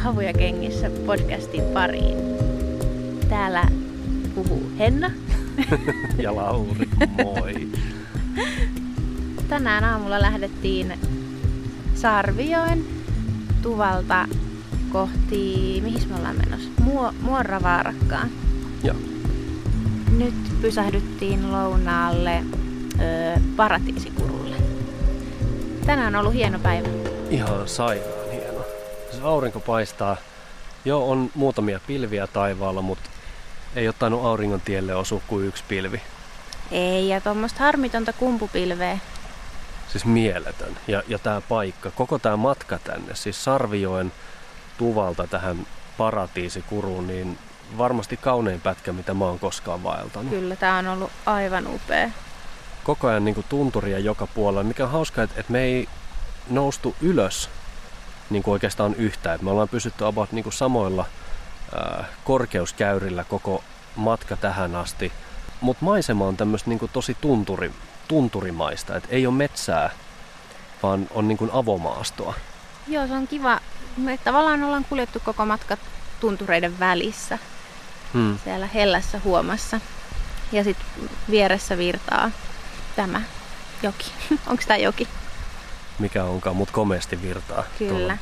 Havuja kengissä podcastin pariin. Täällä puhuu Henna. Ja Lauri, moi. Tänään aamulla lähdettiin Sarvioen Tuvalta kohti, mihin me ollaan menossa? Muo, Muoravaarakkaan. Joo. Nyt pysähdyttiin lounaalle ö, Paratiisikurulle. Tänään on ollut hieno päivä. Ihan sairaan Se aurinko paistaa. Joo, on muutamia pilviä taivaalla, mutta ei ole tainnut auringon tielle osua kuin yksi pilvi. Ei, ja tuommoista harmitonta kumpupilveä. Siis mieletön. Ja, ja tämä paikka, koko tämä matka tänne, siis Sarvijoen tuvalta tähän paratiisikuruun, niin varmasti kaunein pätkä, mitä mä oon koskaan vaeltanut. Kyllä, tää on ollut aivan upea. Koko ajan niin tunturia joka puolella, mikä on hauskaa, että, että me ei noustu ylös niin kuin oikeastaan yhtään. Että me ollaan pysytty about niin kuin samoilla ää, korkeuskäyrillä koko matka tähän asti. Mutta maisema on tämmöistä niin tosi tunturi, tunturimaista, että ei ole metsää, vaan on niin kuin avomaastoa. Joo, se on kiva. Me tavallaan ollaan kuljettu koko matka tuntureiden välissä, Hmm. siellä hellässä huomassa. Ja sitten vieressä virtaa tämä joki. Onko tämä joki? Mikä onkaan, mutta komeasti virtaa. Kyllä. Tuolla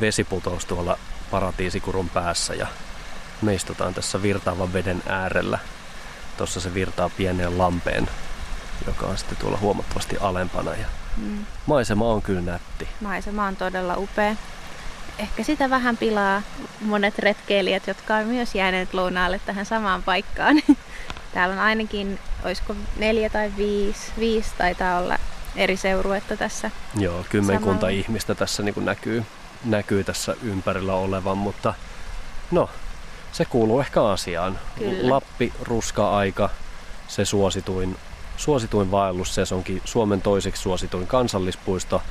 vesiputous tuolla paratiisikurun päässä ja me istutaan tässä virtaavan veden äärellä. Tuossa se virtaa pieneen lampeen, joka on sitten tuolla huomattavasti alempana. Ja Mm. maisema on kyllä nätti. Maisema on todella upea. Ehkä sitä vähän pilaa monet retkeilijät, jotka on myös jääneet lounaalle tähän samaan paikkaan. Täällä on ainakin, olisiko neljä tai viisi, viisi taitaa olla eri seuruetta tässä. Joo, kymmenkunta Samalla. ihmistä tässä niin kuin näkyy, näkyy tässä ympärillä olevan, mutta no, se kuuluu ehkä asiaan. Kyllä. Lappi, ruska-aika, se suosituin, suosituin vaellussesonki, Suomen toiseksi suosituin kansallispuisto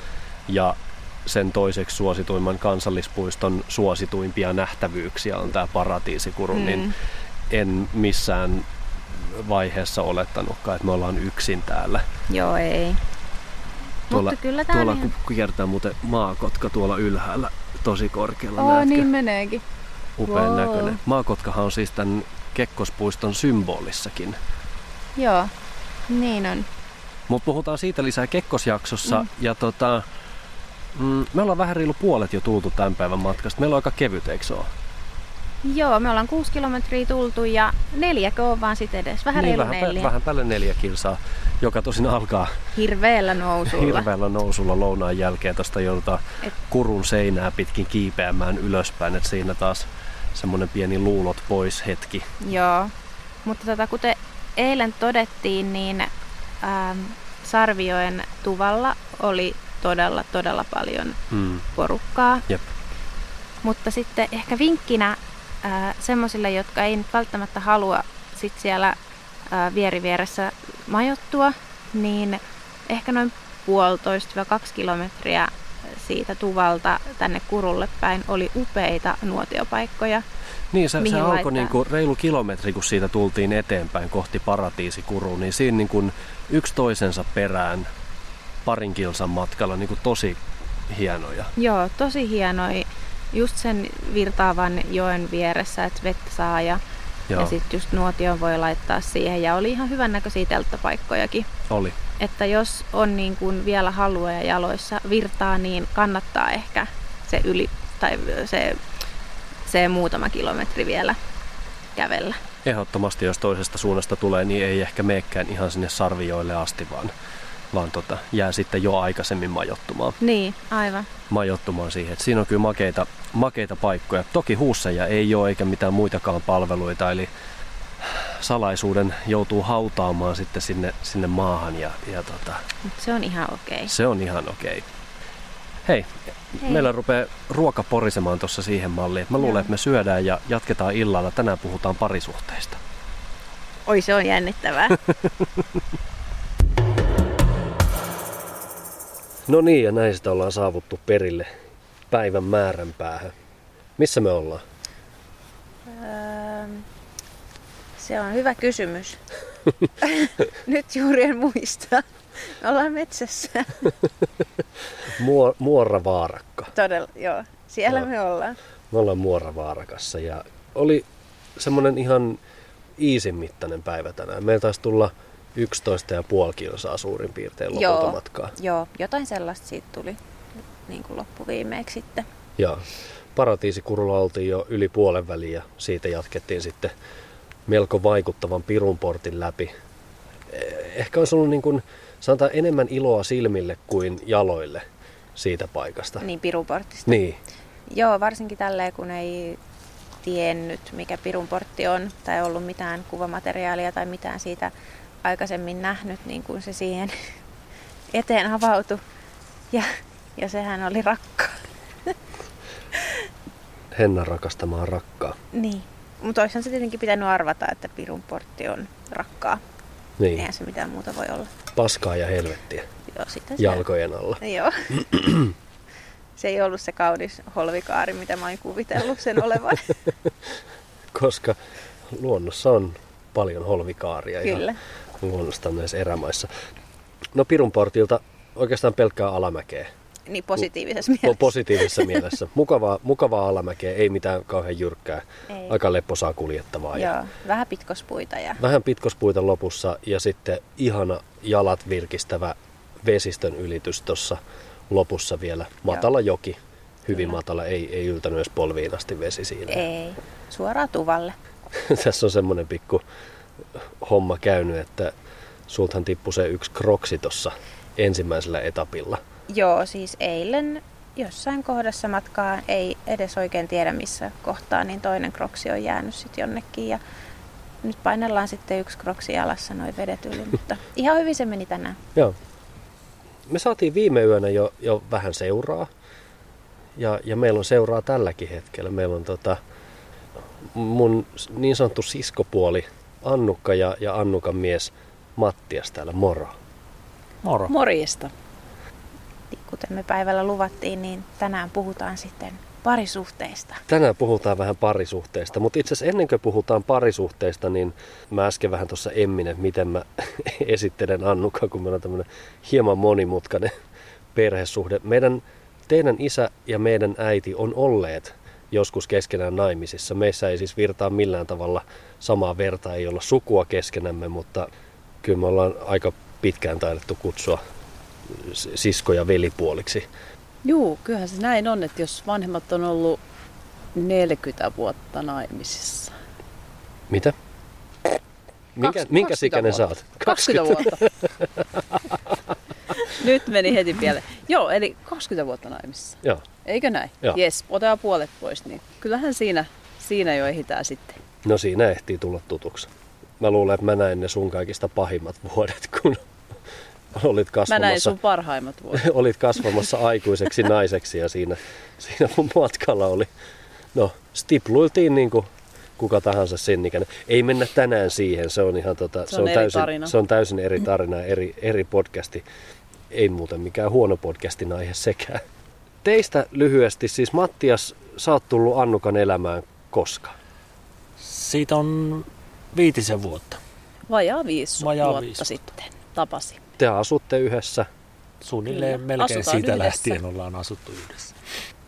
ja sen toiseksi suosituimman kansallispuiston suosituimpia nähtävyyksiä on tämä paratiisikuru, Mm. niin en missään vaiheessa olettanutkaan, että me ollaan yksin täällä. Joo, ei. Tuolla, Mutta kyllä tää tuolla on ihan... ku- kiertää muuten maakotka tuolla ylhäällä tosi korkealla. Oo, näetkö? niin meneekin. Upean Wow. näköinen. Maakotkahan on siis tämän Kekkospuiston symbolissakin. Joo, niin on. Mutta puhutaan siitä lisää Kekkosjaksossa. Mm. Ja tota, mm, me ollaan vähän reilu puolet jo tultu tämän päivän matkasta. Meillä on aika kevyt, eikö se ole? Joo, me ollaan kuusi kilometriä tultu ja neljäkö on vaan sit edes. Vähän niin, vähän, neljä. vähän päälle neljä kilsaa, joka tosin alkaa Hirveellä nousulla. hirveällä nousulla lounaan jälkeen. Tästä joudutaan Et- kurun seinää pitkin kiipeämään ylöspäin, että siinä taas semmoinen pieni luulot pois hetki. Joo, mutta tota, kuten eilen todettiin, niin ähm, Sarvioen tuvalla oli todella, todella paljon Mm. porukkaa. Jep. Mutta sitten ehkä vinkkinä semmoisille, jotka ei nyt välttämättä halua sit siellä äh, vierivieressä majoittua, niin ehkä noin puolitoista kaksi kilometriä siitä tuvalta tänne kurulle päin oli upeita nuotiopaikkoja. Niin, se, se alkoi laittaa? niinku reilu kilometri, kun siitä tultiin eteenpäin kohti paratiisikuruun, niin siinä niinku yksi toisensa perään parin kilsan matkalla niinku tosi hienoja. Joo, tosi hienoi. Just sen virtaavan joen vieressä, että vettä saa ja, Joo, ja sitten just nuotion voi laittaa siihen. Ja oli ihan hyvän näköisiä telttapaikkojakin. oli. Että jos on niin kuin vielä halua ja jaloissa virtaa, niin kannattaa ehkä se yli tai se, se muutama kilometri vielä kävellä. Ehdottomasti, jos toisesta suunnasta tulee, niin ei ehkä meekään ihan sinne sarvijoille asti, vaan, vaan tota, jää sitten jo aikaisemmin majoittumaan, Niin, aivan. majoittumaan siihen. Et siinä on kyllä makeita, makeita paikkoja. Toki huusseja ei ole eikä mitään muitakaan palveluita, eli salaisuuden joutuu hautaamaan sitten sinne, sinne maahan ja, ja tota, se on ihan okei. se on ihan okei. Hei, Hei, meillä rupeaa ruoka porisemaan tuossa siihen malliin. Mä luulen, että me syödään ja jatketaan illalla. Tänään puhutaan parisuhteista. Oi, se on jännittävää. no niin, ja näin sitä ollaan saavuttu perille päivän määrän päähän. Missä me ollaan? Öö, se on hyvä kysymys. Nyt juuri en muista. Me ollaan metsässä. Muor, Muoravaarakka. Todella, joo. Siellä no. me ollaan. Me ollaan Muoravaarakassa ja oli semmonen ihan iisin mittainen päivä tänään. Meillä taisi tulla 11,5 kilsaa suurin piirtein lopulta joo, matkaa. Joo, jotain sellaista siitä tuli niin kuin loppuviimeeksi sitten. Joo. Paratiisikurulla oltiin jo yli puolen väliin ja siitä jatkettiin sitten melko vaikuttavan Pirunportin läpi. Ehkä olisi ollut niin kuin, sanotaan enemmän iloa silmille kuin jaloille siitä paikasta. Niin, Pirunportista. Niin. Joo, varsinkin tälleen, kun ei tiennyt, mikä Pirunportti on, tai ollut mitään kuvamateriaalia tai mitään siitä aikaisemmin nähnyt, niin kuin se siihen eteen avautui. Ja, ja sehän oli rakkaa. Henna rakastamaan rakkaa. Niin. Mutta olisihan se tietenkin pitänyt arvata, että Pirun portti on rakkaa. Niin. Eihän se mitään muuta voi olla. Paskaa ja helvettiä. Joo, sitä se... Jalkojen alla. Joo. se ei ollut se kaunis holvikaari, mitä mä olin kuvitellut sen olevan. Koska luonnossa on paljon holvikaaria Kyllä. ihan luonnosta näissä erämaissa. No Pirunportilta oikeastaan pelkkää alamäkeä. Niin positiivisessa mielessä. Positiivisessa mielessä. Mukavaa, mukavaa alamäkeä, ei mitään kauhean jyrkkää. Ei. Aika lepposaa kuljettavaa. Joo, ja vähän pitkospuita. Ja... Vähän pitkospuita lopussa ja sitten ihana jalat virkistävä vesistön ylitys tuossa lopussa vielä. Matala Joo. joki, hyvin Kyllä. matala, ei, ei yltänyt edes polviin asti vesi siinä. Ei, suoraan tuvalle. Tässä on semmoinen pikku homma käynyt, että sulthan tippui se yksi kroksi tuossa ensimmäisellä etapilla – Joo, siis eilen jossain kohdassa matkaa, ei edes oikein tiedä missä kohtaa, niin toinen kroksi on jäänyt sitten jonnekin ja nyt painellaan sitten yksi kroksi jalassa noin vedet yli, mutta ihan hyvin se meni tänään. Joo. Me saatiin viime yönä jo, jo vähän seuraa ja, ja meillä on seuraa tälläkin hetkellä. Meillä on tota, mun niin sanottu siskopuoli Annukka ja, ja Annukan mies Mattias täällä, moro. Moro. Morjesta kuten me päivällä luvattiin, niin tänään puhutaan sitten parisuhteista. Tänään puhutaan vähän parisuhteista, mutta itse asiassa ennen kuin puhutaan parisuhteista, niin mä äsken vähän tuossa emminen, miten mä esittelen Annuka, kun meillä on tämmöinen hieman monimutkainen perhesuhde. Meidän, teidän isä ja meidän äiti on olleet joskus keskenään naimisissa. Meissä ei siis virtaa millään tavalla samaa verta, ei olla sukua keskenämme, mutta kyllä me ollaan aika pitkään taidettu kutsua sisko- ja velipuoliksi. Juu, kyllähän se näin on, että jos vanhemmat on ollut 40 vuotta naimisissa. Mitä? Minkä, minkä ikäinen saat? 20, 20 vuotta. Nyt meni heti pieleen. Joo, eli 20 vuotta naimisissa. Joo. Eikö näin? Joo. Jes, otetaan puolet pois, niin kyllähän siinä, siinä jo ehditään sitten. No siinä ehtii tulla tutuksi. Mä luulen, että mä näin ne sun kaikista pahimmat vuodet, kun olit kasvamassa... Mä näin sun parhaimmat vuodet. olit kasvamassa aikuiseksi naiseksi ja siinä, siinä mun matkalla oli... No, stipluiltiin niin kuin kuka tahansa sen ikäinen. Ei mennä tänään siihen, se on ihan tota, se on, se on, täysin, tarina. se on täysin eri tarina, eri, eri podcasti. Ei muuten mikään huono podcastin aihe sekään. Teistä lyhyesti, siis Mattias, sä oot tullut Annukan elämään koska? Siitä on viitisen vuotta. Vajaa viisi Vajaa vuotta viisi. sitten tapasi te asutte yhdessä? Suunnilleen Kyllä. melkein Asutaan siitä yhdessä. lähtien ollaan asuttu yhdessä.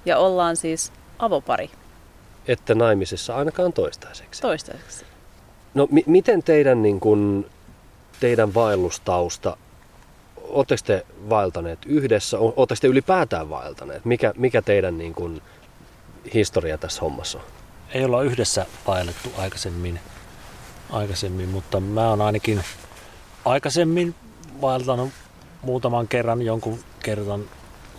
Ja ollaan siis avopari. Ette naimisissa ainakaan toistaiseksi. Toistaiseksi. No mi- miten teidän, niin kun, teidän vaellustausta, oletteko te vaeltaneet yhdessä, oletteko te ylipäätään vaeltaneet? Mikä, mikä teidän niin kun, historia tässä hommassa on? Ei olla yhdessä vaellettu aikaisemmin, aikaisemmin, mutta mä oon ainakin aikaisemmin vaeltanut muutaman kerran jonkun kerran,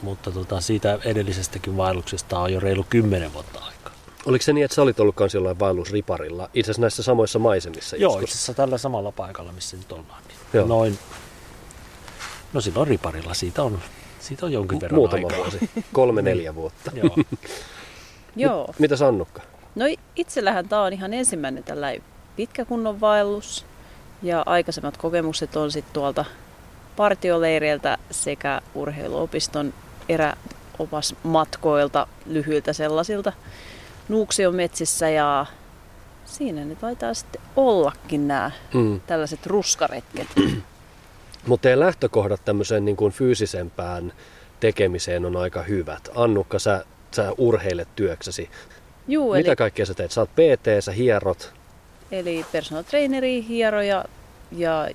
mutta tota, siitä edellisestäkin vaelluksesta on jo reilu kymmenen vuotta aikaa. Oliko se niin, että sä olit ollut kans jollain vaellusriparilla, itse asiassa näissä samoissa maisemissa? Joo, itse asiassa tällä samalla paikalla, missä nyt ollaan. Niin Joo. Noin, no silloin riparilla, siitä on Siitä on jonkin verran Muutama aikaa. vuosi. Kolme, neljä vuotta. Joo. Joo. Mitä Sannukka? No itsellähän tämä on ihan ensimmäinen tällainen pitkä kunnon vaellus. Ja aikaisemmat kokemukset on sitten tuolta partioleireiltä sekä urheiluopiston eräopasmatkoilta, lyhyiltä sellaisilta Nuuksion metsissä ja siinä ne taitaa sitten ollakin nämä Mm. tällaiset ruskaretket. Mutta teidän lähtökohdat tämmöiseen niin kuin fyysisempään tekemiseen on aika hyvät. Annukka, sä, sä urheilet työksesi. Juu, eli, Mitä kaikkea sä teet? Sä oot PT, sä hierot. eli personal traineri, hieroja ja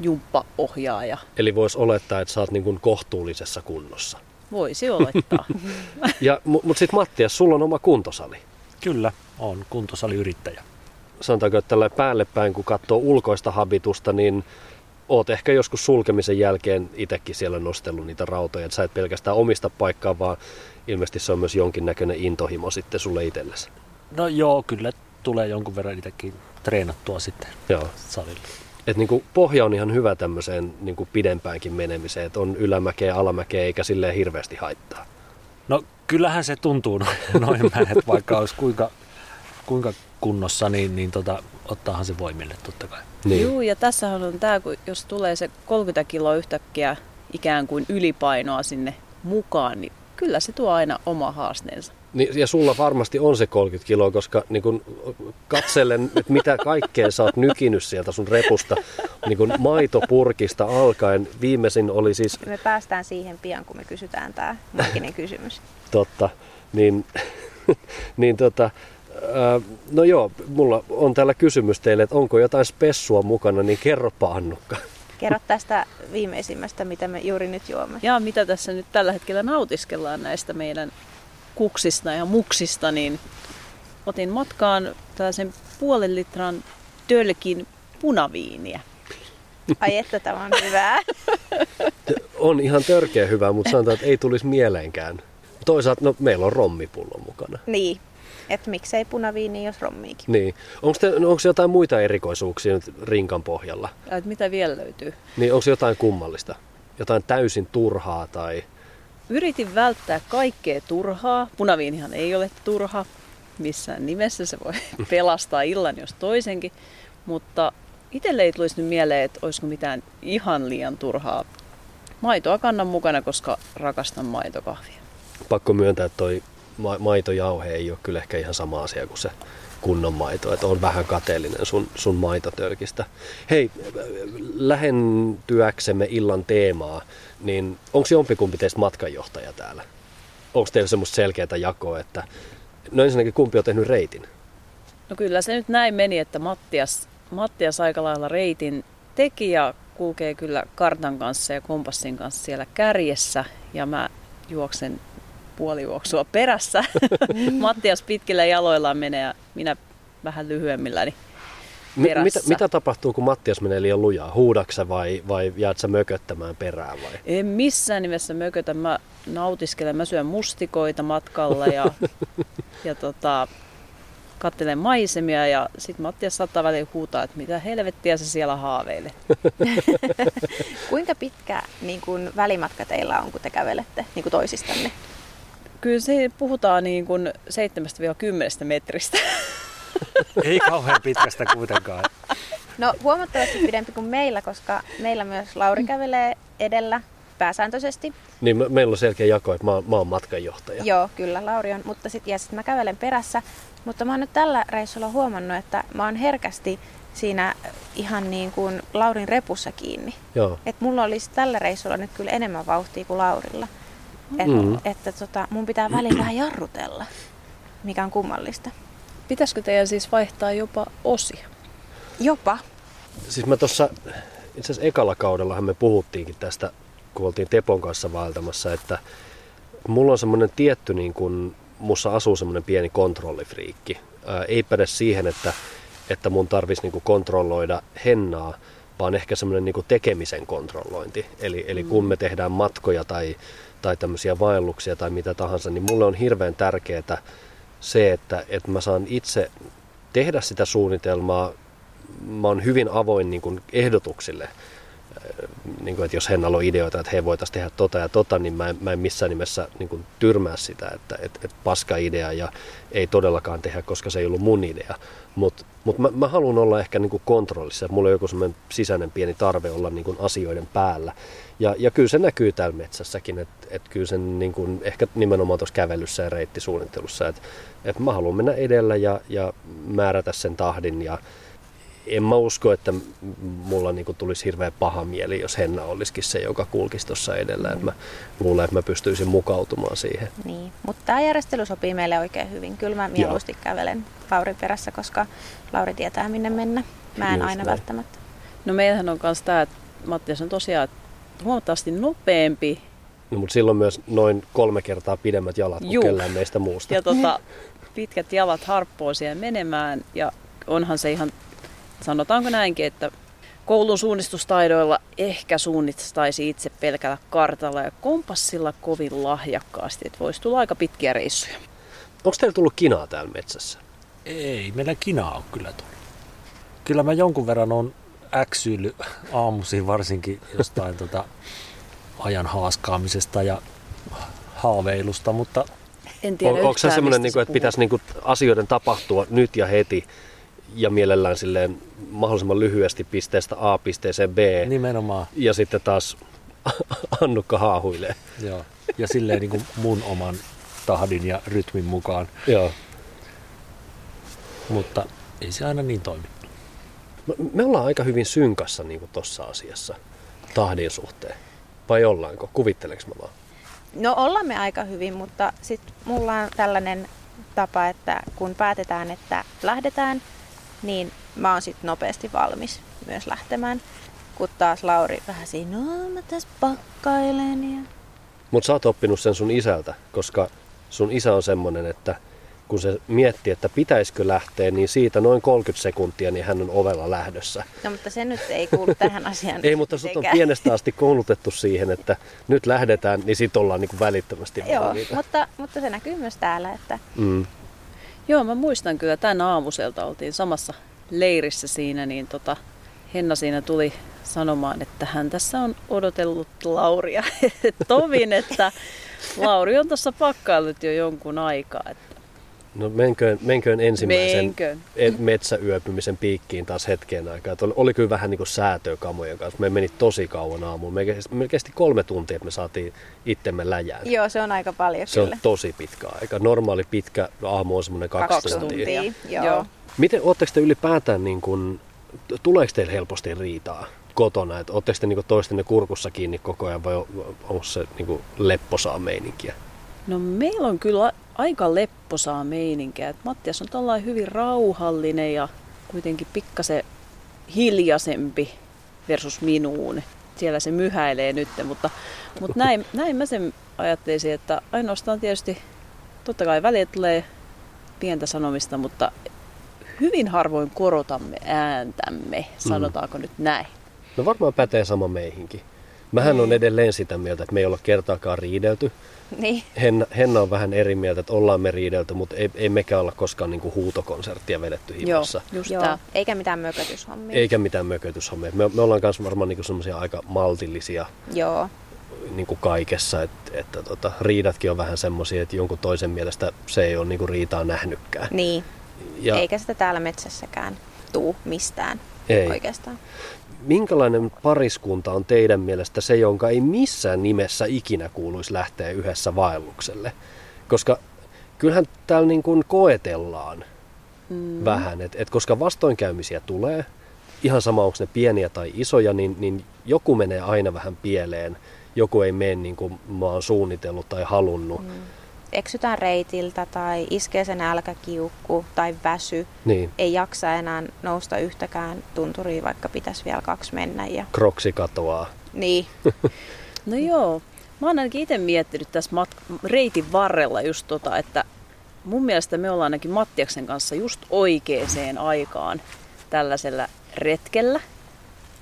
jumppaohjaaja. Eli voisi olettaa, että sä oot niin kuin kohtuullisessa kunnossa. Voisi olettaa. Ja, Mutta sitten Mattias, sulla on oma kuntosali. Kyllä, on kuntosaliyrittäjä. Sanotaanko, että tällä päälle päin, kun katsoo ulkoista habitusta, niin oot ehkä joskus sulkemisen jälkeen itsekin siellä nostellut niitä rautoja. Että sä et pelkästään omista paikkaa, vaan ilmeisesti se on myös jonkinnäköinen intohimo sitten sulle itsellesi. No joo, kyllä tulee jonkun verran itsekin treenattua sitten Joo. salilla. Et niinku pohja on ihan hyvä tämmöiseen niinku pidempäänkin menemiseen, että on ylämäkeä, alamäkeä eikä silleen hirveästi haittaa. No kyllähän se tuntuu noin, noin että vaikka olisi kuinka, kuinka kunnossa, niin, niin tota, ottaahan se voimille totta kai. Niin. Juu, ja tässähän on tämä, kun jos tulee se 30 kiloa yhtäkkiä ikään kuin ylipainoa sinne mukaan, niin kyllä se tuo aina oma haasteensa. Niin, ja sulla varmasti on se 30 kiloa, koska niin kun katsellen, että mitä kaikkea sä oot nykinyt sieltä sun repusta, niin kun maitopurkista alkaen, viimeisin oli siis Me päästään siihen pian, kun me kysytään tämä maaginen kysymys. totta, niin, niin tota, no joo, mulla on täällä kysymys teille, että onko jotain spessua mukana, niin kerropa Annukka. Kerro tästä viimeisimmästä, mitä me juuri nyt juomme. Ja mitä tässä nyt tällä hetkellä nautiskellaan näistä meidän kuksista ja muksista, niin otin matkaan tällaisen puolen litran tölkin punaviiniä. Ai että tämä on hyvää. On ihan törkeä hyvä, mutta sanotaan, että ei tulisi mieleenkään. Toisaalta, no meillä on rommipullo mukana. niin, että miksei punaviini, jos rommiikin. Niin. Onko, te, onko jotain muita erikoisuuksia nyt rinkan pohjalla? Ja et mitä vielä löytyy? Niin onko jotain kummallista? Jotain täysin turhaa tai... Yritin välttää kaikkea turhaa. Punaviinihan ei ole turha missään nimessä. Se voi pelastaa illan jos toisenkin. Mutta itselle ei tulisi nyt mieleen, että olisiko mitään ihan liian turhaa. Maitoa kannan mukana, koska rakastan maitokahvia. Pakko myöntää, että toi ma- maitojauhe ei ole kyllä ehkä ihan sama asia kuin se kunnon maito. Että on vähän kateellinen sun, sun maitotölkistä. Hei, lähentyäksemme illan teemaa, niin onko jompikumpi teistä matkanjohtaja täällä? Onko teillä semmoista selkeää jakoa, että no ensinnäkin kumpi on tehnyt reitin? No kyllä se nyt näin meni, että Mattias, Mattias aika lailla reitin teki ja kulkee kyllä kartan kanssa ja kompassin kanssa siellä kärjessä. Ja mä juoksen puolijuoksua perässä. Mattias pitkillä jaloillaan menee ja minä vähän lyhyemmilläni Mi- perässä. mitä, mitä tapahtuu, kun Mattias menee liian lujaa? Huudaksa vai, vai jäät sä mököttämään perään vai? En missään nimessä mökötä. Mä nautiskelen, mä syön mustikoita matkalla ja, ja tota, katselen maisemia ja sitten Mattias saattaa väliin huutaa, että mitä helvettiä sä siellä haaveilet. Kuinka pitkä niin kuin, välimatka teillä on, kun te kävelette niin kuin toisistanne? Kyllä se puhutaan niin kuin 7-10 metristä. Ei kauhean pitkästä kuitenkaan. No huomattavasti pidempi kuin meillä, koska meillä myös Lauri kävelee edellä pääsääntöisesti. Niin me, meillä on selkeä jako, että mä, oon- mä oon matkanjohtaja. Joo, kyllä, Lauri on. Mutta sit, ja sitten mä kävelen perässä. Mutta mä oon nyt tällä reissulla huomannut, että mä oon herkästi siinä ihan niin kuin Laurin repussa kiinni. Joo. Et mulla olisi tällä reissulla nyt kyllä enemmän vauhtia kuin Laurilla. Et, Mm. Että tota, mun pitää väliin vähän jarrutella, mikä on kummallista. Pitäisikö teidän siis vaihtaa jopa osia? Jopa. Siis mä tuossa, itse asiassa ekalla kaudellahan me puhuttiinkin tästä, kun oltiin Tepon kanssa vaeltamassa, että mulla on semmoinen tietty, niin kun, mussa asuu semmoinen pieni kontrollifriikki. Ää, ei päde siihen, että, että mun tarvitsisi niin kontrolloida hennaa, vaan ehkä semmoinen niin tekemisen kontrollointi. Eli, eli kun me tehdään matkoja tai, tai tämmöisiä vaelluksia tai mitä tahansa, niin mulle on hirveän tärkeää se, että, että mä saan itse tehdä sitä suunnitelmaa. Mä oon hyvin avoin niin kuin ehdotuksille niin kuin, että jos Hennalla on ideoita, että he voitaisiin tehdä tota ja tota, niin mä en, mä en missään nimessä niin kuin, tyrmää sitä, että et, et paska idea ja ei todellakaan tehdä, koska se ei ollut mun idea. Mutta mut mä, mä haluan olla ehkä niin kuin kontrollissa. Mulla on joku semmoinen sisäinen pieni tarve olla niin kuin asioiden päällä. Ja, ja kyllä se näkyy täällä metsässäkin, että et kyllä sen niin kuin, ehkä nimenomaan tuossa kävelyssä ja reittisuunnittelussa, että et mä haluan mennä edellä ja, ja määrätä sen tahdin ja en mä usko, että mulla niinku tulisi hirveän paha mieli, jos Henna olisikin se, joka kulkisi tuossa edellä. Mm. Et mä luulen, että mä pystyisin mukautumaan siihen. Niin, mutta tämä järjestely sopii meille oikein hyvin. Kyllä mä mieluusti Joo. kävelen Laurin perässä, koska Lauri tietää minne mennä. Mä en Just aina näin. välttämättä. No meillähän on myös tämä, että Mattias on tosiaan huomattavasti nopeampi. No, mutta silloin myös noin kolme kertaa pidemmät jalat kuin Juh. kellään meistä muusta. Ja tota, pitkät jalat harppoo siihen menemään ja onhan se ihan sanotaanko näinkin, että koulun suunnistustaidoilla ehkä suunnistaisi itse pelkällä kartalla ja kompassilla kovin lahjakkaasti, että voisi tulla aika pitkiä reissuja. Onko teillä tullut kinaa täällä metsässä? Ei, meillä kinaa on kyllä tullut. Kyllä mä jonkun verran on äksyily aamuisin varsinkin jostain tota ajan haaskaamisesta ja haaveilusta, mutta... En tiedä on, onko se semmoinen, niin kuin, että pitäisi niin kuin, asioiden tapahtua nyt ja heti, ja mielellään silleen mahdollisimman lyhyesti pisteestä A pisteeseen B. Nimenomaan. Ja sitten taas Annukka haahuilee. Joo. Ja silleen niin kuin mun oman tahdin ja rytmin mukaan. Joo. Mutta ei se aina niin toimi. Me ollaan aika hyvin synkassa niin tuossa asiassa tahdin suhteen. Vai ollaanko? Kuvitteleks mä vaan? No ollaan me aika hyvin, mutta sitten mulla on tällainen tapa, että kun päätetään, että lähdetään, niin mä oon sitten nopeasti valmis myös lähtemään. Kun taas Lauri vähän siinä, no mä tässä pakkailen. Ja... Mutta sä oot oppinut sen sun isältä, koska sun isä on semmonen, että kun se mietti, että pitäisikö lähteä, niin siitä noin 30 sekuntia niin hän on ovella lähdössä. No mutta se nyt ei kuulu tähän asiaan. ei, mutta sut on pienestä asti koulutettu siihen, että nyt lähdetään, niin sit ollaan niin välittömästi Joo, mutta, mutta se näkyy myös täällä. Että... Mm. Joo, mä muistan kyllä tämän aamuselta oltiin samassa leirissä siinä, niin tota, Henna siinä tuli sanomaan, että hän tässä on odotellut Lauria. Tovin, että Lauri on tuossa pakkaillut jo jonkun aikaa. Että... No menköön, menköön ensimmäisen menköön. metsäyöpymisen piikkiin taas hetken aikaa. Oli, oli kyllä vähän niin kuin säätöä kamojen kanssa. Me meni tosi kauan aamuun. Me kesti, me kesti kolme tuntia, että me saatiin itsemme läjään. Joo, se on aika paljon Se kyllä. on tosi pitkä aika. Normaali pitkä aamu on semmoinen kaksi, kaksi tuntia. tuntia. Joo. Joo. Miten, ootteko te ylipäätään, niin kuin, tuleeko teille helposti riitaa kotona? Että ootteko te niin toistenne kurkussa kiinni koko ajan vai onko se niin kuin lepposaa meininkiä? No meillä on kyllä aika lepposaa meininkiä. Et Mattias on tällainen hyvin rauhallinen ja kuitenkin pikkasen hiljaisempi versus minuun. Siellä se myhäilee nyt, mutta, mutta näin, näin mä sen ajattelisin, että ainoastaan tietysti totta kai välillä tulee pientä sanomista, mutta hyvin harvoin korotamme ääntämme, sanotaanko mm. nyt näin. No varmaan pätee sama meihinkin. Mähän on niin. edelleen sitä mieltä, että me ei olla kertaakaan riidelty. Niin. Henna, Henna on vähän eri mieltä, että ollaan me riidelty, mutta ei, ei mekään olla koskaan niinku huutokonserttia vedetty himassa. Joo, just Joo. Eikä mitään mökötyshommia. Eikä mitään mökötyshommia. Me, me ollaan myös varmaan niinku semmoisia aika maltillisia Joo. Niinku kaikessa, että, että tota, riidatkin on vähän semmoisia, että jonkun toisen mielestä se ei ole niinku riitaa nähnytkään. Niin. Ja... Eikä sitä täällä metsässäkään tuu mistään ei. oikeastaan. Minkälainen pariskunta on teidän mielestä se, jonka ei missään nimessä ikinä kuuluisi lähteä yhdessä vaellukselle? Koska kyllähän täällä niin kuin koetellaan mm. vähän, että et koska vastoinkäymisiä tulee, ihan sama onko ne pieniä tai isoja, niin, niin joku menee aina vähän pieleen, joku ei mene niin kuin mä oon suunnitellut tai halunnut. Mm eksytään reitiltä tai iskee sen nälkäkiukku tai väsy. Niin. Ei jaksa enää nousta yhtäkään tunturia, vaikka pitäisi vielä kaksi mennä. Ja... Kroksi katoaa. Niin. no joo. Mä oon ainakin itse miettinyt tässä mat- reitin varrella just tota, että mun mielestä me ollaan ainakin Mattiaksen kanssa just oikeaan aikaan tällaisella retkellä.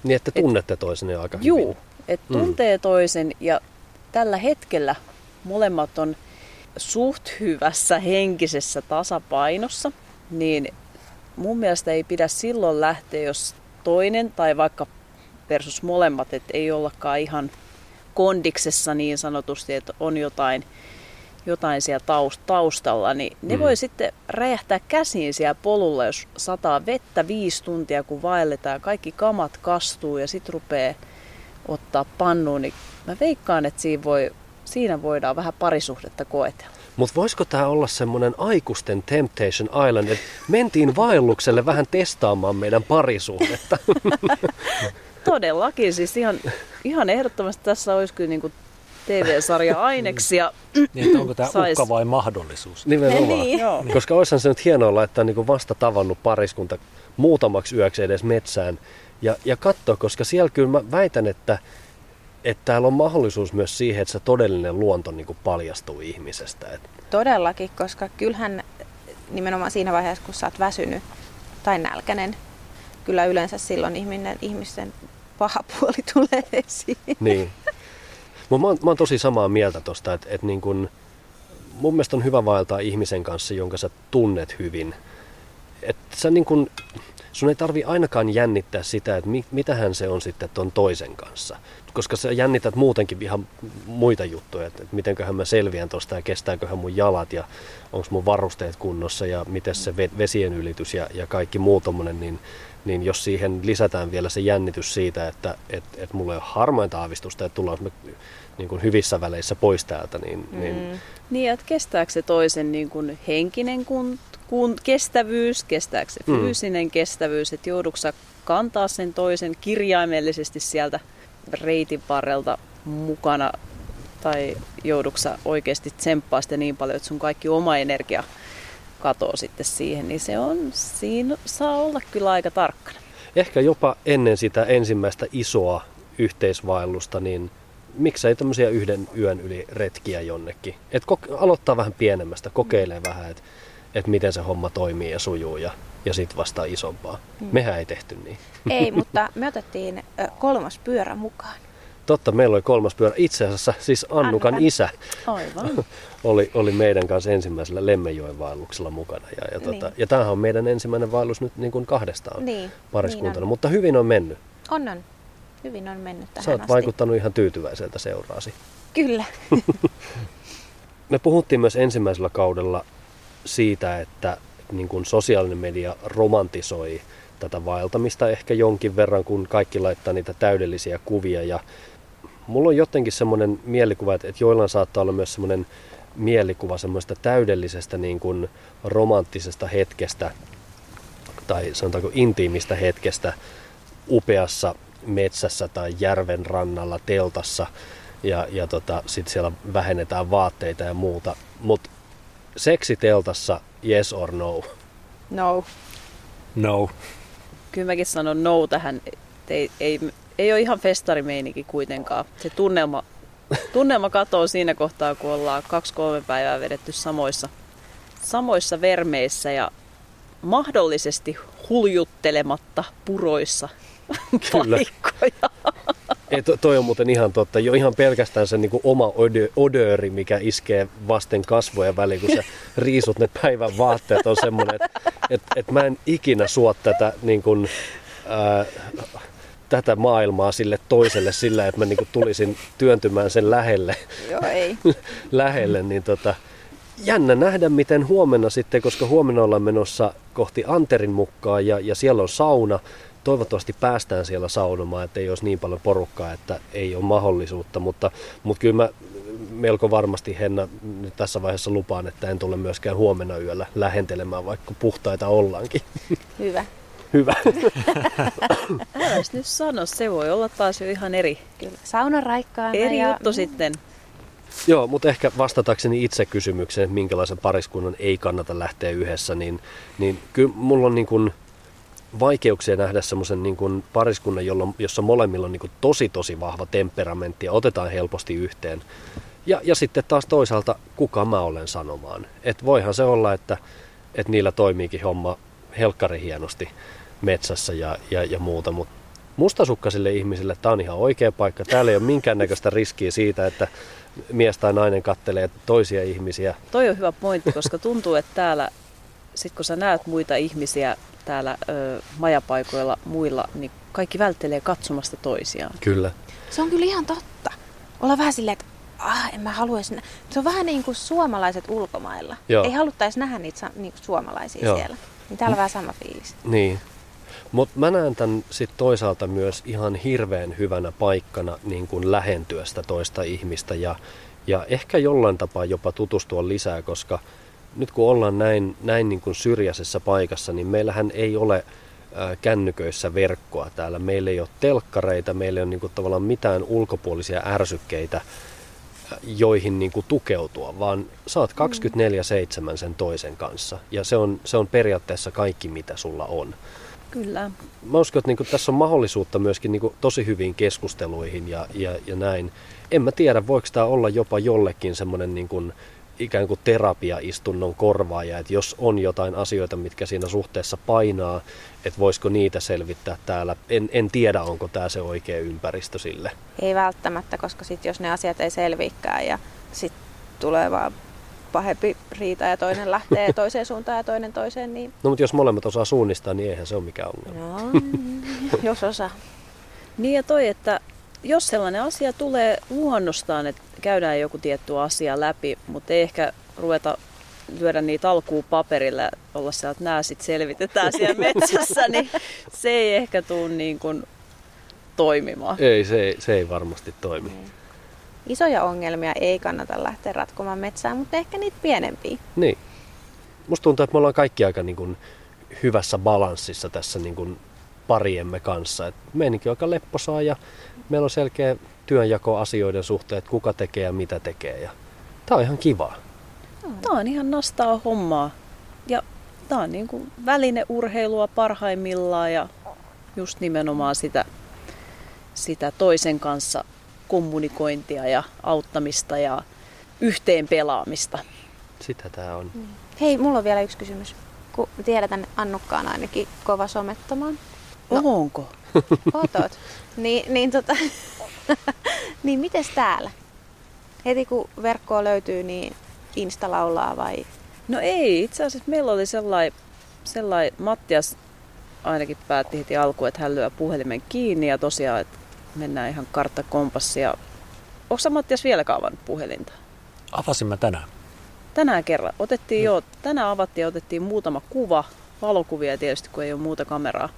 Niin, että tunnette et, toisen aika juu, hyvin. Juu, että tuntee mm. toisen ja tällä hetkellä molemmat on suht hyvässä henkisessä tasapainossa, niin mun mielestä ei pidä silloin lähteä, jos toinen tai vaikka versus molemmat, että ei ollakaan ihan kondiksessa niin sanotusti, että on jotain, jotain siellä taustalla, niin ne mm. voi sitten räjähtää käsiin siellä polulla, jos sataa vettä viisi tuntia, kun vaelletaan, kaikki kamat kastuu ja sitten rupeaa ottaa pannuun, niin mä veikkaan, että siinä, voi, siinä voidaan vähän parisuhdetta koetella. Mutta voisiko tämä olla semmoinen aikuisten Temptation Island, että mentiin vaellukselle vähän testaamaan meidän parisuhdetta? Todellakin, siis ihan, ihan ehdottomasti tässä olisi kyllä niin TV-sarja aineksia. niin, että onko tämä sais... uhka vai mahdollisuus? Nimenomaan. Niin. Koska olisihan se nyt hienoa laittaa niin vasta tavannut pariskunta muutamaksi yöksi edes metsään ja, ja katsoa, koska siellä kyllä mä väitän, että että täällä on mahdollisuus myös siihen, että se todellinen luonto niin kuin paljastuu ihmisestä. Todellakin, koska kyllähän nimenomaan siinä vaiheessa, kun sä oot väsynyt tai nälkäinen, kyllä yleensä silloin ihminen, ihmisten paha puoli tulee esiin. Niin. Mä oon, mä oon tosi samaa mieltä tosta, että, että niin kun, mun mielestä on hyvä vaeltaa ihmisen kanssa, jonka sä tunnet hyvin. Että sä niin kun, sun ei tarvi ainakaan jännittää sitä, että mi, mitähän se on sitten ton toisen kanssa koska sä jännität muutenkin ihan muita juttuja, että, että mitenköhän mä selviän tuosta ja kestääköhän mun jalat ja onko mun varusteet kunnossa ja miten se vesien ylitys ja, ja kaikki muu tommonen, niin, niin jos siihen lisätään vielä se jännitys siitä, että et, et mulla ei ole harmainta aavistusta, että tullaan me niin kuin hyvissä väleissä pois täältä, niin... Mm. Niin, niin että kestääkö se toisen niin kuin henkinen kun, kun, kestävyys, kestääkö se mm. fyysinen mm. kestävyys, että joudutko kantaa sen toisen kirjaimellisesti sieltä reitin varrelta mukana tai jouduksa oikeasti tsemppaa sitä niin paljon, että sun kaikki oma energia katoo sitten siihen, niin se on, siinä saa olla kyllä aika tarkkana. Ehkä jopa ennen sitä ensimmäistä isoa yhteisvaellusta, niin miksei tämmöisiä yhden yön yli retkiä jonnekin. Et aloittaa vähän pienemmästä, kokeilee vähän, että et miten se homma toimii ja sujuu ja, ja sitten vasta isompaa. Hmm. Mehän ei tehty niin. Ei, mutta me otettiin kolmas pyörä mukaan. Totta, meillä oli kolmas pyörä. Itse asiassa siis Annukan Annukan. isä Aivan. oli, oli meidän kanssa ensimmäisellä Lemmenjoen vaelluksella mukana. Ja, ja, tota, niin. ja tämähän on meidän ensimmäinen vaellus nyt niin kuin kahdestaan niin, pariskuntana, niin mutta hyvin on mennyt. On, on. Hyvin on mennyt tähän Sä oot asti. vaikuttanut ihan tyytyväiseltä seuraasi. Kyllä. Me puhuttiin myös ensimmäisellä kaudella siitä, että niin kuin sosiaalinen media romantisoi tätä vaeltamista ehkä jonkin verran, kun kaikki laittaa niitä täydellisiä kuvia. Ja mulla on jotenkin semmoinen mielikuva, että joillain saattaa olla myös semmoinen mielikuva semmoista täydellisestä niin kuin romanttisesta hetkestä tai sanotaanko intiimistä hetkestä upeassa metsässä tai järven rannalla teltassa ja, ja tota, sitten siellä vähennetään vaatteita ja muuta. Mutta seksiteltassa yes or no? No. No. Kyllä mäkin sanon no tähän. Ei, ei, ei ole ihan festarimeininki kuitenkaan. Se tunnelma, tunnelma katoo siinä kohtaa, kun ollaan kaksi-kolme päivää vedetty samoissa, samoissa vermeissä ja mahdollisesti huljuttelematta puroissa Kyllä. paikkoja. Ei, to, toi on muuten ihan totta. Jo ihan pelkästään se niin kuin oma odööri, mikä iskee vasten kasvoja väliin, kun sä riisut ne päivän vaatteet, on semmoinen, että et, et mä en ikinä suo tätä, niin kuin, ää, tätä maailmaa sille toiselle sillä, että mä niin kuin tulisin työntymään sen lähelle. Joo, ei. lähelle, niin tota, jännä nähdä, miten huomenna sitten, koska huomenna ollaan menossa kohti Anterin mukaan ja, ja siellä on sauna, toivottavasti päästään siellä saunomaan, että ei olisi niin paljon porukkaa, että ei ole mahdollisuutta, mutta, mutta kyllä mä melko varmasti Henna nyt tässä vaiheessa lupaan, että en tule myöskään huomenna yöllä lähentelemään, vaikka puhtaita ollaankin. Hyvä. Hyvä. Äläs nyt sano, se voi olla taas jo ihan eri. Kyllä, saunan raikkaana. Eri ja... juttu sitten. Joo, mutta ehkä vastatakseni itse kysymykseen, että minkälaisen pariskunnan ei kannata lähteä yhdessä, niin, niin kyllä mulla on niin kuin, vaikeuksia nähdä semmoisen niin kuin pariskunnan, jolla, jossa molemmilla on niin kuin tosi tosi vahva temperamentti ja otetaan helposti yhteen. Ja, ja sitten taas toisaalta, kuka mä olen sanomaan. Että voihan se olla, että, että niillä toimiikin homma helkkari hienosti metsässä ja, ja, ja muuta, mutta mustasukkaisille ihmisille tämä on ihan oikea paikka. Täällä ei ole minkäännäköistä riskiä siitä, että mies tai nainen kattelee toisia ihmisiä. Toi on hyvä pointti, koska tuntuu, että täällä, sit kun sä näet muita ihmisiä täällä ö, majapaikoilla muilla, niin kaikki välttelee katsomasta toisiaan. Kyllä. Se on kyllä ihan totta. Olla vähän silleen, että ah, en mä haluaisi nä-. Se on vähän niin kuin suomalaiset ulkomailla. Joo. Ei haluttaisi nähdä niitä sa- niin kuin suomalaisia Joo. siellä. Niin täällä on vähän sama fiilis. Niin. Mutta mä näen tämän sit toisaalta myös ihan hirveän hyvänä paikkana niin kuin lähentyä sitä toista ihmistä ja, ja ehkä jollain tapaa jopa tutustua lisää, koska nyt kun ollaan näin, näin niin kuin syrjäisessä paikassa, niin meillähän ei ole ää, kännyköissä verkkoa täällä. Meillä ei ole telkkareita, meillä ei ole niin kuin tavallaan mitään ulkopuolisia ärsykkeitä, ää, joihin niin kuin tukeutua, vaan saat 24-7 sen toisen kanssa. Ja se on, se on periaatteessa kaikki, mitä sulla on Kyllä. mä uskon, että niinku tässä on mahdollisuutta myöskin niinku tosi hyviin keskusteluihin ja, ja, ja näin. En mä tiedä, voiko tämä olla jopa jollekin semmoinen niinku ikään kuin terapiaistunnon korvaaja, että jos on jotain asioita, mitkä siinä suhteessa painaa, että voisiko niitä selvittää täällä. En, en tiedä, onko tämä se oikea ympäristö sille. Ei välttämättä, koska sit jos ne asiat ei selviikään ja sitten tulee vaan pahempi riita ja toinen lähtee toiseen suuntaan ja toinen toiseen, niin No mutta jos molemmat osaa suunnistaa, niin eihän se ole mikään ongelma. no, jos osaa. Niin ja toi, että jos sellainen asia tulee luonnostaan, että käydään joku tietty asia läpi, mutta ei ehkä ruveta lyödä niitä alkuun paperille ja olla siellä, että nämä sitten selvitetään siellä metsässä, niin se ei ehkä tule niin kuin toimimaan. Ei, se ei, se ei varmasti toimi. Isoja ongelmia ei kannata lähteä ratkomaan metsään, mutta ehkä niitä pienempiä. Niin. Musta tuntuu, että me ollaan kaikki aika niin kuin hyvässä balanssissa tässä niin kuin pariemme kanssa. Et meininki on aika lepposaa ja meillä on selkeä työnjako asioiden suhteen, että kuka tekee ja mitä tekee. Ja tää on ihan kivaa. Tämä on ihan nastaa hommaa. Ja tämä on niin kuin välineurheilua parhaimmillaan ja just nimenomaan sitä, sitä toisen kanssa kommunikointia ja auttamista ja yhteen pelaamista. Sitä tää on. Hei, mulla on vielä yksi kysymys. Kun tiedetään, että Annukka on ainakin kova somettamaan. No. Onko? Otot. niin, niin, tota, niin mites täällä? Heti kun verkkoa löytyy, niin Insta laulaa vai? No ei, itse asiassa meillä oli sellainen, sellai, Mattias ainakin päätti heti alkuun, että hän lyö puhelimen kiinni ja tosiaan, että mennään ihan kartta kompassia. Onko sä Mattias vieläkään avannut puhelinta? Avasin mä tänään. Tänään kerran. Otettiin jo, tänään avattiin ja otettiin muutama kuva, valokuvia tietysti, kun ei ole muuta kameraa,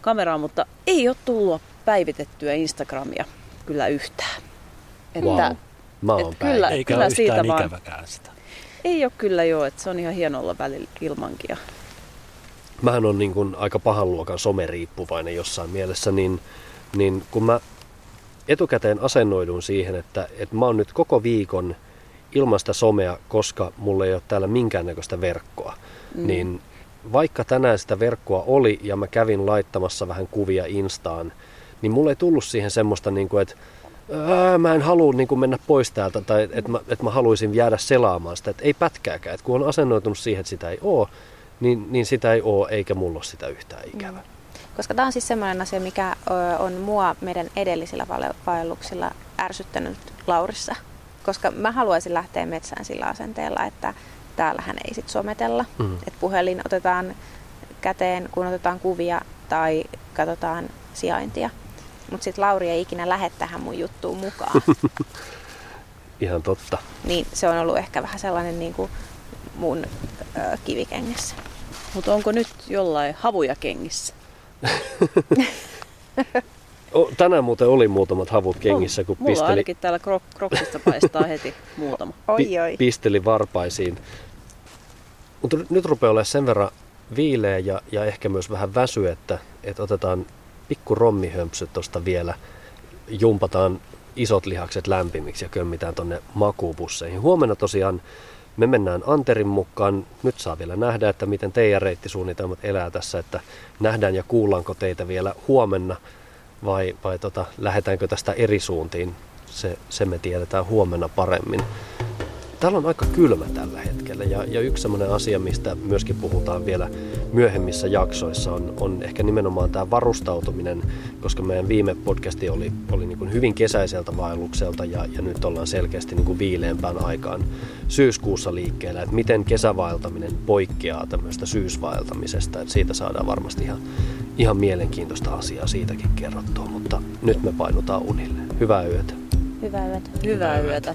kameraa mutta ei ole tullut päivitettyä Instagramia kyllä yhtään. Että Wow. Mä oon kyllä- kyllä. Eikä kyllä ole siitä vaan- ikäväkään sitä. Ei ole kyllä joo, että se on ihan hieno olla välillä ilmankin. Ja Mähän on niin kuin aika pahan luokan someriippuvainen jossain mielessä, niin, niin kun mä etukäteen asennoidun siihen, että, että mä oon nyt koko viikon ilman sitä somea, koska mulla ei ole täällä minkäännäköistä verkkoa, mm. niin vaikka tänään sitä verkkoa oli ja mä kävin laittamassa vähän kuvia Instaan, niin mulla ei tullut siihen semmoista, niin kuin, että ää, mä en halua niin kuin mennä pois täältä tai että mä, että mä haluaisin jäädä selaamaan sitä, että ei pätkääkään. Että kun on asennoitunut siihen, että sitä ei ole, niin, niin sitä ei ole eikä mulla ole sitä yhtään ikävää. Koska tämä on siis semmoinen asia, mikä on mua meidän edellisillä vaelluksilla ärsyttänyt Laurissa. Koska mä haluaisin lähteä metsään sillä asenteella, että täällähän ei sit sometella. Mm. Että puhelin otetaan käteen, kun otetaan kuvia tai katsotaan sijaintia. Mutta sitten Lauri ei ikinä lähde tähän mun juttuun mukaan. Ihan totta. niin se on ollut ehkä vähän sellainen niin kuin mun ö, kivikengessä. Mutta onko nyt jollain havuja kengissä? O, tänään muuten oli muutamat havut kengissä, kun Mulla pisteli, ainakin täällä krok- kroksista paistaa heti muutama. pi, pisteli varpaisiin. Mutta nyt rupeaa olemaan sen verran viileä ja, ja ehkä myös vähän väsy, että, että otetaan pikku rommihömpsyt tuosta vielä, jumpataan isot lihakset lämpimiksi ja kömmitään tonne makuubusseihin. Huomenna tosiaan me mennään Anterin mukaan. Nyt saa vielä nähdä, että miten teidän reittisuunnitelmat elää tässä, että nähdään ja kuullaanko teitä vielä huomenna vai, vai tota, lähdetäänkö tästä eri suuntiin. Se, se me tiedetään huomenna paremmin. Täällä on aika kylmä tällä hetkellä ja, ja yksi sellainen asia, mistä myöskin puhutaan vielä myöhemmissä jaksoissa on, on ehkä nimenomaan tämä varustautuminen, koska meidän viime podcasti oli, oli niin kuin hyvin kesäiseltä vaellukselta ja, ja nyt ollaan selkeästi niin kuin viileämpään aikaan syyskuussa liikkeellä, että miten kesävaeltaminen poikkeaa tämmöistä syysvaeltamisesta, että siitä saadaan varmasti ihan, ihan mielenkiintoista asiaa siitäkin kerrottua, mutta nyt me painutaan unille. Hyvää yötä. Hyvää yötä. Hyvää yötä.